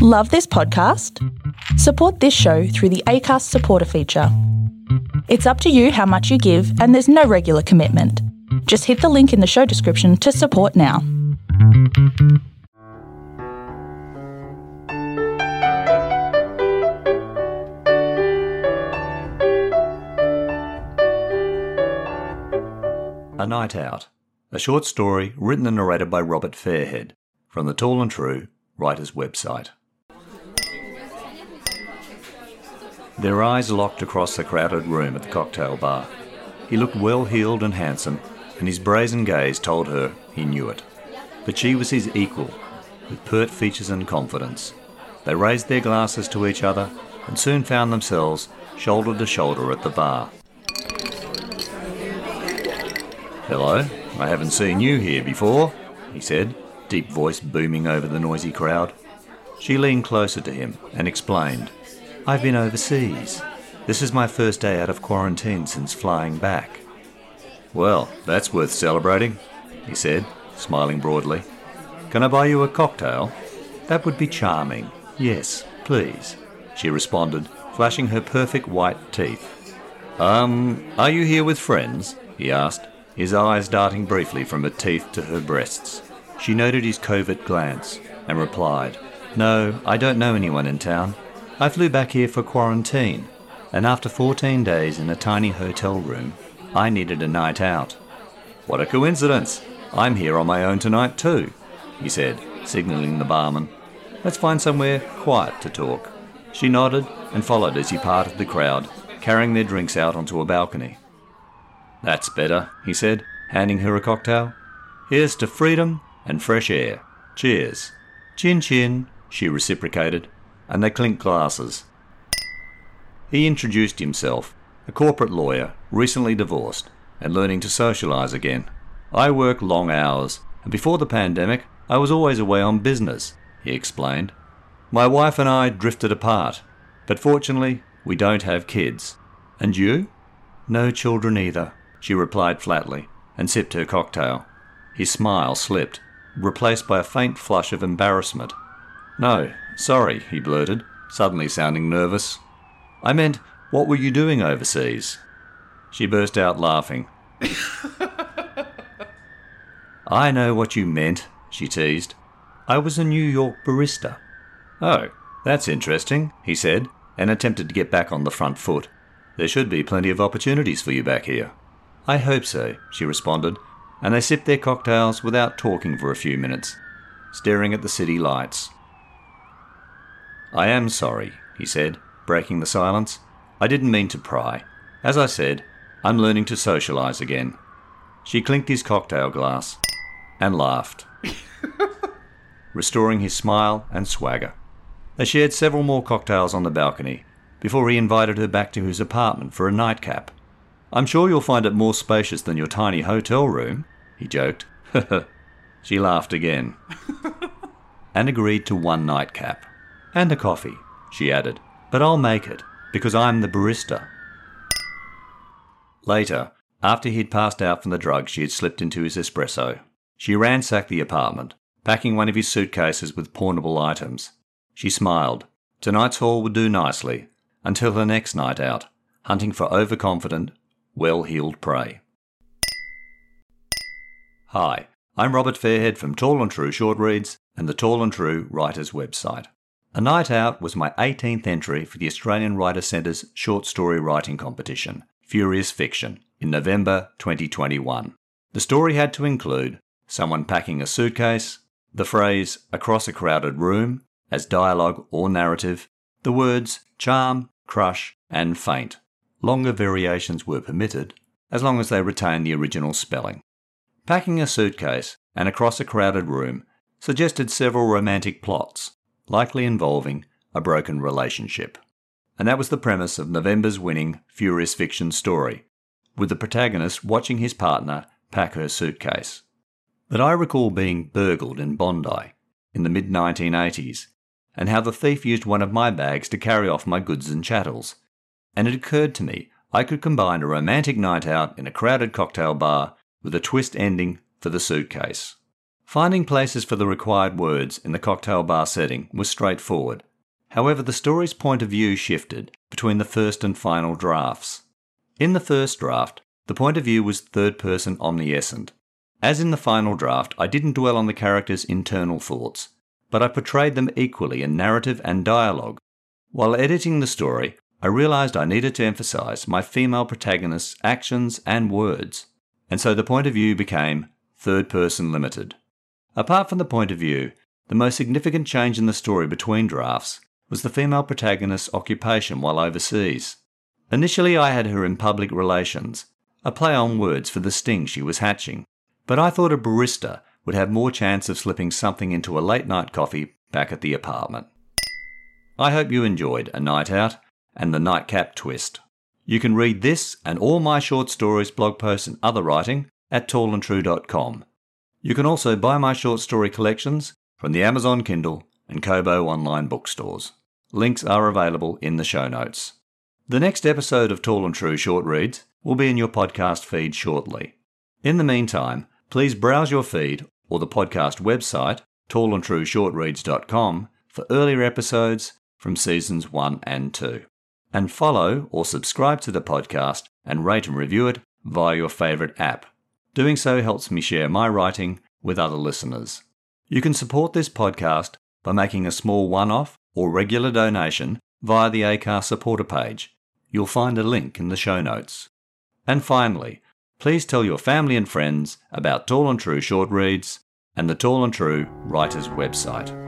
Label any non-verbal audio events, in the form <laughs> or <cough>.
Love this podcast? Support this show through the ACAST supporter feature. It's up to you how much you give, and there's no regular commitment. Just hit the link in the show description to support now. A Night Out, a short story written and narrated by Robert Fairhead from the Tall and True writer's website. Their eyes locked across the crowded room at the cocktail bar. He looked well heeled and handsome, and his brazen gaze told her he knew it. But she was his equal, with pert features and confidence. They raised their glasses to each other and soon found themselves shoulder to shoulder at the bar. Hello, I haven't seen you here before, he said, deep voice booming over the noisy crowd. She leaned closer to him and explained, I've been overseas. This is my first day out of quarantine since flying back. Well, that's worth celebrating, he said, smiling broadly. Can I buy you a cocktail? That would be charming. Yes, please, she responded, flashing her perfect white teeth. Um, are you here with friends? he asked, his eyes darting briefly from her teeth to her breasts. She noted his covert glance and replied, No, I don't know anyone in town. I flew back here for quarantine, and after 14 days in a tiny hotel room, I needed a night out. What a coincidence! I'm here on my own tonight too, he said, signalling the barman. Let's find somewhere quiet to talk. She nodded and followed as he parted the crowd, carrying their drinks out onto a balcony. That's better, he said, handing her a cocktail. Here's to freedom and fresh air. Cheers. Chin chin, she reciprocated, and they clink glasses. He introduced himself, a corporate lawyer, recently divorced, and learning to socialise again. I work long hours, and before the pandemic, I was always away on business, he explained. My wife and I drifted apart, but fortunately, we don't have kids. And you? No children either, she replied flatly, and sipped her cocktail. His smile slipped, replaced by a faint flush of embarrassment. No, sorry, he blurted, suddenly sounding nervous. I meant, what were you doing overseas? She burst out laughing. <laughs> I know what you meant, she teased. I was a New York barista. Oh, that's interesting, he said, and attempted to get back on the front foot. There should be plenty of opportunities for you back here. I hope so, she responded, and they sipped their cocktails without talking for a few minutes, staring at the city lights. I am sorry, he said, breaking the silence. I didn't mean to pry. As I said, I'm learning to socialise again. She clinked his cocktail glass and laughed, <laughs> restoring his smile and swagger. They shared several more cocktails on the balcony before he invited her back to his apartment for a nightcap. I'm sure you'll find it more spacious than your tiny hotel room, he joked. <laughs> she laughed again. <laughs> and agreed to one nightcap. And a coffee, she added. But I'll make it, because I'm the barista. Later, after he'd passed out from the drug she had slipped into his espresso, she ransacked the apartment, packing one of his suitcases with pawnable items. She smiled. Tonight's haul would do nicely, until her next night out, hunting for overconfident, well heeled prey. Hi, I'm Robert Fairhead from Tall and True Short Reads and the Tall and True Writers website. A Night Out was my 18th entry for the Australian Writer Centre's short story writing competition, Furious Fiction, in November 2021. The story had to include someone packing a suitcase, the phrase across a crowded room as dialogue or narrative, the words charm, crush, and faint, Longer variations were permitted, as long as they retained the original spelling. Packing a suitcase and across a crowded room suggested several romantic plots, likely involving a broken relationship. And that was the premise of November's winning Furious Fiction story, with the protagonist watching his partner pack her suitcase. But I recall being burgled in Bondi in the mid 1980s, and how the thief used one of my bags to carry off my goods and chattels, and it occurred to me I could combine a romantic night out in a crowded cocktail bar with a twist ending for the suitcase. Finding places for the required words in the cocktail bar setting was straightforward. However, the story's point of view shifted between the first and final drafts. In the first draft, the point of view was third person omniscient. As in the final draft, I didn't dwell on the characters' internal thoughts, but I portrayed them equally in narrative and dialogue. While editing the story, I realised I needed to emphasise my female protagonist's actions and words, and so the point of view became third person limited. Apart from the point of view, the most significant change in the story between drafts was the female protagonist's occupation while overseas. Initially, I had her in public relations, a play on words for the sting she was hatching, but I thought a barista would have more chance of slipping something into a late night coffee back at the apartment. I hope you enjoyed A Night Out and The Nightcap Twist. You can read this and all my short stories, blog posts, and other writing at tallandtrue.com. You can also buy my short story collections from the Amazon Kindle and Kobo online bookstores. Links are available in the show notes. The next episode of Tall and True Short Reads will be in your podcast feed shortly. In the meantime, please browse your feed or the podcast website, tallandtrueshortreads.com, for earlier episodes from seasons 1 and 2. And follow or subscribe to the podcast and rate and review it via your favourite app. Doing so helps me share my writing with other listeners. You can support this podcast by making a small one off or regular donation via the ACAST supporter page. You'll find a link in the show notes. And finally, please tell your family and friends about Tall and True short reads and the Tall and True Writers website.